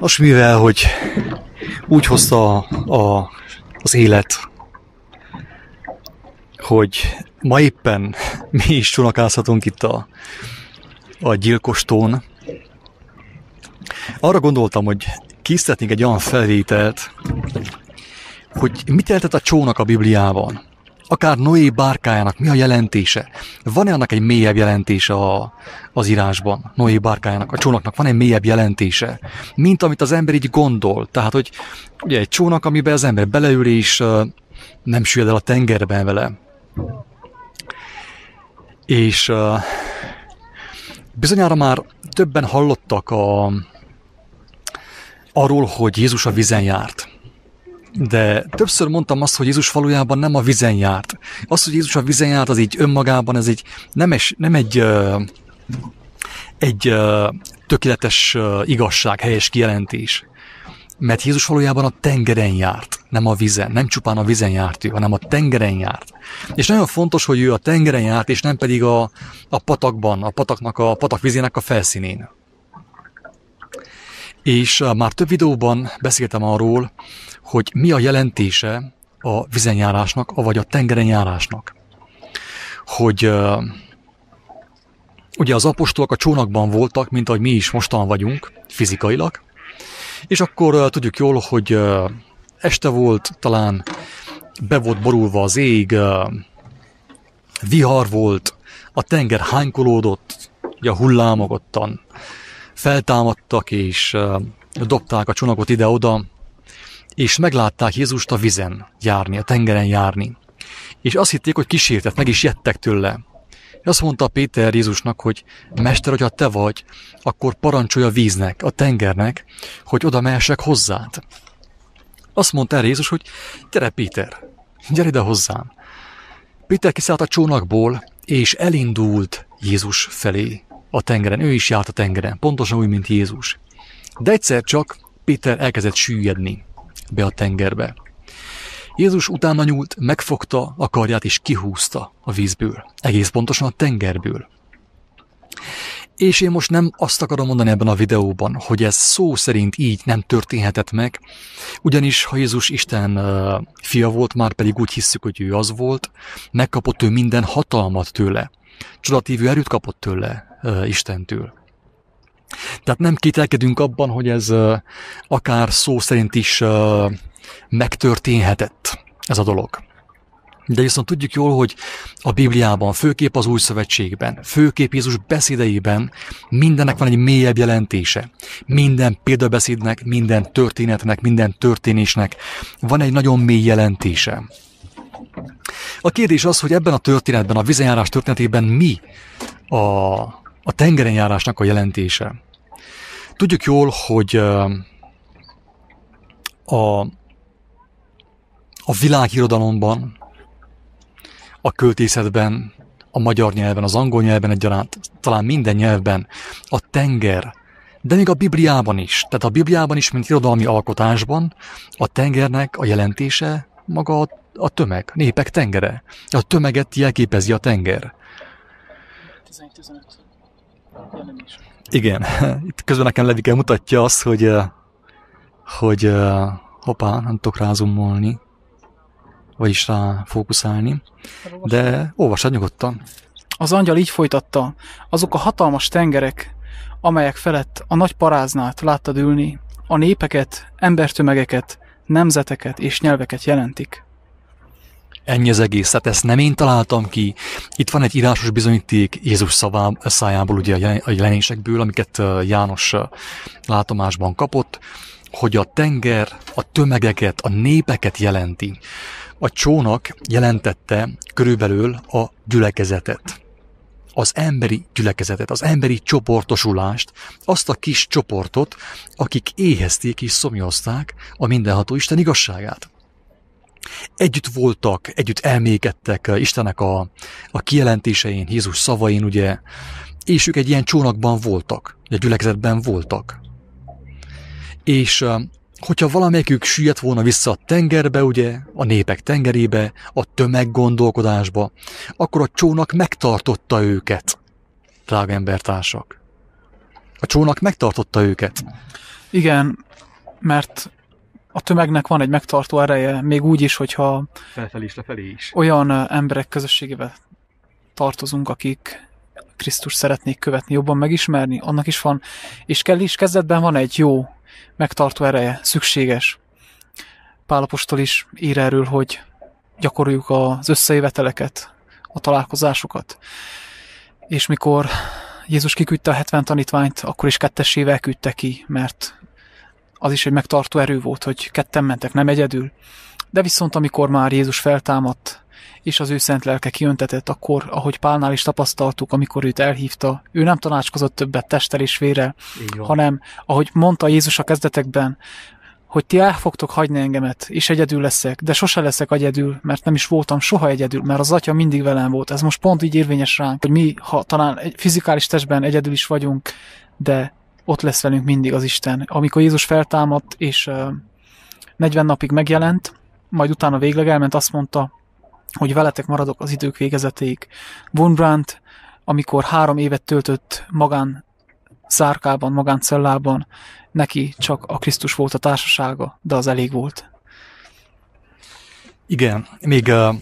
Most mivel, hogy úgy hozta a, az élet, hogy ma éppen mi is csónakázhatunk itt a, a gyilkostón, arra gondoltam, hogy készítetnénk egy olyan felvételt, hogy mit jelentett a csónak a Bibliában. Akár Noé bárkájának mi a jelentése? Van-e annak egy mélyebb jelentése a, az írásban? Noé bárkájának, a csónaknak van egy mélyebb jelentése? Mint amit az ember így gondol. Tehát, hogy ugye egy csónak, amiben az ember beleül és nem süllyed el a tengerben vele. És bizonyára már többen hallottak a, arról, hogy Jézus a vizen járt. De többször mondtam azt, hogy Jézus valójában nem a vizen járt. Az, hogy Jézus a vizen járt, az így önmagában, ez egy, nem, es, nem egy, egy tökéletes igazság, helyes kijelentés. Mert Jézus valójában a tengeren járt, nem a vizen, nem csupán a vizen járt ő, hanem a tengeren járt. És nagyon fontos, hogy ő a tengeren járt, és nem pedig a, a patakban, a pataknak, a patak vizének a felszínén. És már több videóban beszéltem arról, hogy mi a jelentése a vizenjárásnak, vagy a tengeren járásnak. Hogy uh, ugye az apostolok a csónakban voltak, mint ahogy mi is mostan vagyunk, fizikailag, és akkor uh, tudjuk jól, hogy este volt, talán be volt borulva az ég, vihar volt, a tenger hánykolódott, ugye hullámok ottan feltámadtak, és dobták a csónakot ide-oda, és meglátták Jézust a vizen járni, a tengeren járni. És azt hitték, hogy kísértet, meg is jettek tőle. Azt mondta Péter Jézusnak, hogy Mester, hogyha te vagy, akkor parancsolja a víznek, a tengernek, hogy oda mehessek hozzád. Azt mondta erre Jézus, hogy gyere Péter, gyere ide hozzám. Péter kiszállt a csónakból, és elindult Jézus felé a tengeren. Ő is járt a tengeren, pontosan úgy, mint Jézus. De egyszer csak Péter elkezdett süllyedni be a tengerbe. Jézus utána nyúlt, megfogta a karját és kihúzta a vízből, egész pontosan a tengerből. És én most nem azt akarom mondani ebben a videóban, hogy ez szó szerint így nem történhetett meg, ugyanis ha Jézus Isten fia volt, már pedig úgy hisszük, hogy ő az volt, megkapott ő minden hatalmat tőle. Csodatívő erőt kapott tőle Istentől. Tehát nem kételkedünk abban, hogy ez akár szó szerint is megtörténhetett ez a dolog. De viszont tudjuk jól, hogy a Bibliában, főkép az Új Szövetségben, főkép Jézus beszédeiben mindennek van egy mélyebb jelentése. Minden példabeszédnek, minden történetnek, minden történésnek van egy nagyon mély jelentése. A kérdés az, hogy ebben a történetben, a vizenjárás történetében mi a, a tengeren járásnak a jelentése. Tudjuk jól, hogy a, a világirodalomban, a költészetben, a magyar nyelven, az angol nyelven egyaránt, talán minden nyelvben a tenger, de még a Bibliában is, tehát a Bibliában is, mint irodalmi alkotásban, a tengernek a jelentése maga a, a tömeg, népek tengere. A tömeget jelképezi a tenger. 11-15 jelenés. Igen, itt közben nekem Levike mutatja azt, hogy, hogy hoppá, nem tudok rázumolni, vagyis rá fókuszálni, de olvasd nyugodtan. Az angyal így folytatta, azok a hatalmas tengerek, amelyek felett a nagy paráznát láttad ülni, a népeket, embertömegeket, nemzeteket és nyelveket jelentik. Ennyi az egész, hát ezt nem én találtam ki. Itt van egy írásos bizonyíték Jézus szavá, szájából, ugye a jelenésekből, amiket János látomásban kapott, hogy a tenger a tömegeket, a népeket jelenti. A csónak jelentette körülbelül a gyülekezetet. Az emberi gyülekezetet, az emberi csoportosulást, azt a kis csoportot, akik éhezték és szomjazták a mindenható Isten igazságát együtt voltak, együtt elmékedtek eh, Istennek a, a kijelentésein, Jézus szavain, ugye, és ők egy ilyen csónakban voltak, egy gyülekezetben voltak. És eh, hogyha valamelyikük süllyedt volna vissza a tengerbe, ugye, a népek tengerébe, a tömeggondolkodásba, akkor a csónak megtartotta őket, drága embertársak. A csónak megtartotta őket. Igen, mert a tömegnek van egy megtartó ereje, még úgy is, hogyha Felfelé is, lefelé is. olyan emberek közösségével tartozunk, akik Krisztus szeretnék követni, jobban megismerni, annak is van, és kell is, kezdetben van egy jó megtartó ereje, szükséges. Pálapostól is ír erről, hogy gyakoroljuk az összejöveteleket, a találkozásokat. És mikor Jézus kiküldte a 70 tanítványt, akkor is kettessével küldte ki, mert az is egy megtartó erő volt, hogy ketten mentek, nem egyedül. De viszont amikor már Jézus feltámadt, és az ő szent lelke kiöntetett, akkor, ahogy Pálnál is tapasztaltuk, amikor őt elhívta, ő nem tanácskozott többet testtel és vérrel, hanem, ahogy mondta Jézus a kezdetekben, hogy ti el fogtok hagyni engemet, és egyedül leszek, de sose leszek egyedül, mert nem is voltam soha egyedül, mert az atya mindig velem volt. Ez most pont így érvényes ránk, hogy mi, ha talán egy fizikális testben egyedül is vagyunk, de ott lesz velünk mindig az Isten. Amikor Jézus feltámadt, és uh, 40 napig megjelent, majd utána végleg elment, azt mondta, hogy veletek maradok az idők végezetéig. Wurmbrandt, amikor három évet töltött magán szárkában, magáncellában, neki csak a Krisztus volt a társasága, de az elég volt. Igen, még uh,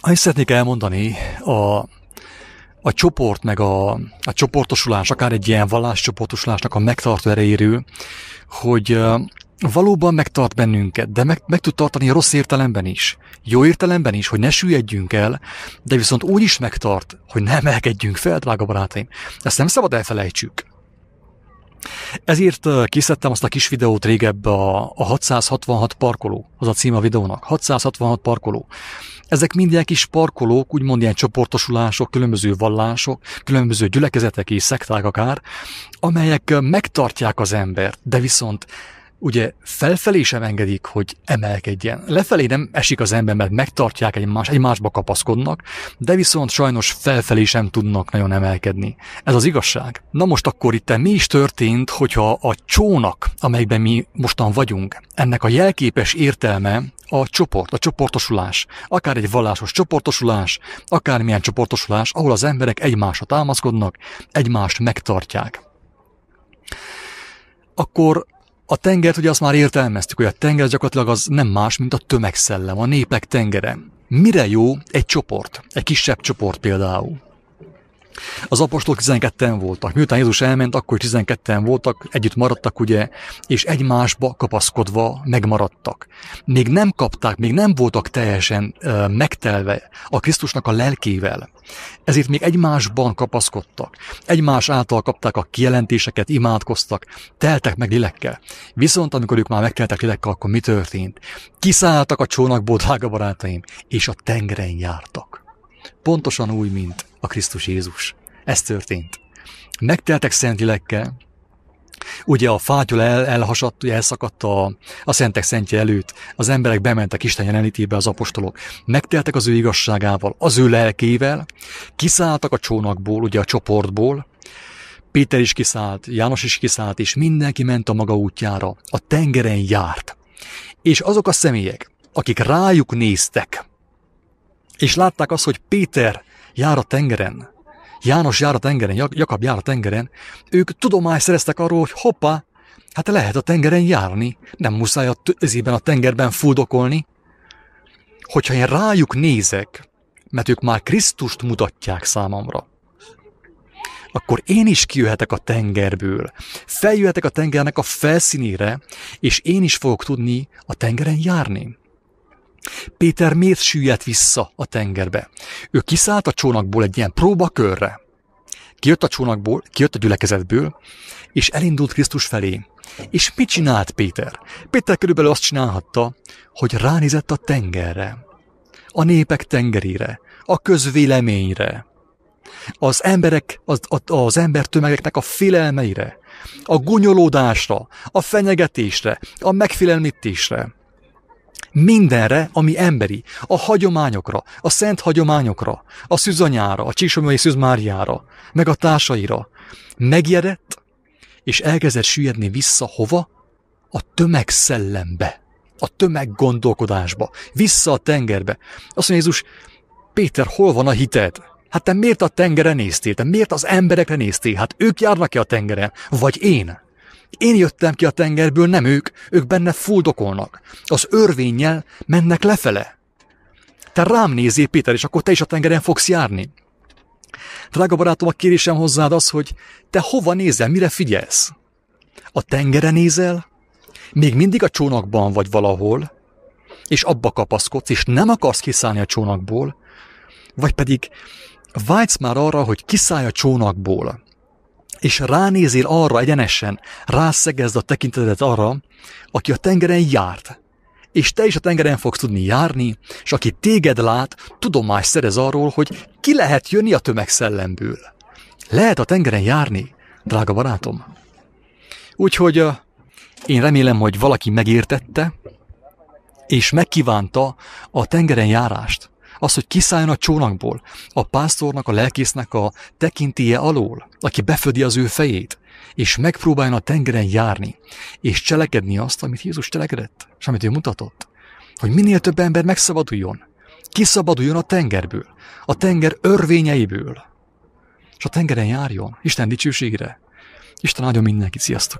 azt szeretnék elmondani, a, a csoport, meg a, a csoportosulás, akár egy ilyen valláscsoportosulásnak a megtartó erejéről, hogy valóban megtart bennünket, de meg, meg tud tartani a rossz értelemben is. Jó értelemben is, hogy ne süllyedjünk el, de viszont úgy is megtart, hogy ne emelkedjünk fel, drága barátaim. Ezt nem szabad elfelejtsük. Ezért kiszedtem azt a kis videót régebb a, a 666 parkoló, az a cím a videónak, 666 parkoló. Ezek mind ilyen kis parkolók, úgymond ilyen csoportosulások, különböző vallások, különböző gyülekezetek és szekták akár, amelyek megtartják az embert, de viszont ugye felfelé sem engedik, hogy emelkedjen. Lefelé nem esik az ember, mert megtartják egymás, egymásba kapaszkodnak, de viszont sajnos felfelé sem tudnak nagyon emelkedni. Ez az igazság. Na most akkor itt mi is történt, hogyha a csónak, amelyben mi mostan vagyunk, ennek a jelképes értelme a csoport, a csoportosulás, akár egy vallásos csoportosulás, akármilyen csoportosulás, ahol az emberek egymásra támaszkodnak, egymást megtartják. Akkor a tengert ugye azt már értelmeztük, hogy a tenger gyakorlatilag az nem más, mint a tömegszellem, a népek tengere. Mire jó egy csoport? Egy kisebb csoport például. Az apostolok 12-en voltak. Miután Jézus elment, akkor 12-en voltak, együtt maradtak, ugye, és egymásba kapaszkodva megmaradtak. Még nem kapták, még nem voltak teljesen uh, megtelve a Krisztusnak a lelkével. Ezért még egymásban kapaszkodtak. Egymás által kapták a kijelentéseket, imádkoztak, teltek meg lélekkel. Viszont amikor ők már megteltek lélekkel, akkor mi történt? Kiszálltak a csónakból, drága barátaim, és a tengeren jártak. Pontosan úgy, mint a Krisztus Jézus. Ez történt. Megteltek szent lélekkel, Ugye a fátyol el, elhasadt, elszakadt a, a szentek szentje előtt. Az emberek bementek Isten jelenlétébe, az apostolok. Megteltek az ő igazságával, az ő lelkével, kiszálltak a csónakból, ugye a csoportból, Péter is kiszállt, János is kiszállt, és mindenki ment a maga útjára. A tengeren járt. És azok a személyek, akik rájuk néztek, és látták azt, hogy Péter jár a tengeren, János jár a tengeren, Jakab jár a tengeren, ők tudomást szereztek arról, hogy hoppá, hát lehet a tengeren járni, nem muszáj a tözében a tengerben fuldokolni. Hogyha én rájuk nézek, mert ők már Krisztust mutatják számomra, akkor én is kijöhetek a tengerből, feljöhetek a tengernek a felszínére, és én is fogok tudni a tengeren járni. Péter miért süllyedt vissza a tengerbe? Ő kiszállt a csónakból egy ilyen próbakörre. Kijött a csónakból, kijött a gyülekezetből, és elindult Krisztus felé. És mit csinált Péter? Péter körülbelül azt csinálhatta, hogy ránézett a tengerre, a népek tengerére, a közvéleményre, az emberek, az, az embertömegeknek a félelmeire, a gunyolódásra, a fenyegetésre, a megfélemlítésre mindenre, ami emberi, a hagyományokra, a szent hagyományokra, a szüzanyára, a Csíksomai Szűz Máriára, meg a társaira. Megjedett, és elkezdett süllyedni vissza hova? A tömegszellembe, a tömeggondolkodásba, vissza a tengerbe. Azt mondja Jézus, Péter, hol van a hited? Hát te miért a tengeren néztél? Te miért az emberekre néztél? Hát ők járnak-e a tengeren? Vagy én? Én jöttem ki a tengerből, nem ők, ők benne fuldokolnak. Az örvényel mennek lefele. Te rám nézél, Péter, és akkor te is a tengeren fogsz járni. Drága barátom, a kérésem hozzád az, hogy te hova nézel, mire figyelsz? A tengere nézel? Még mindig a csónakban vagy valahol, és abba kapaszkodsz, és nem akarsz kiszállni a csónakból, vagy pedig vágysz már arra, hogy kiszállj a csónakból, és ránézél arra egyenesen, rászegezd a tekintetet arra, aki a tengeren járt, és te is a tengeren fogsz tudni járni, és aki téged lát, tudomást szerez arról, hogy ki lehet jönni a tömegszellemből. Lehet a tengeren járni, drága barátom. Úgyhogy én remélem, hogy valaki megértette, és megkívánta a tengeren járást. Az, hogy kiszálljon a csónakból, a pásztornak, a lelkésznek a tekintélye alól, aki befödi az ő fejét, és megpróbáljon a tengeren járni, és cselekedni azt, amit Jézus cselekedett, és amit ő mutatott. Hogy minél több ember megszabaduljon, kiszabaduljon a tengerből, a tenger örvényeiből, és a tengeren járjon, Isten dicsőségre. Isten áldjon mindenkit, sziasztok!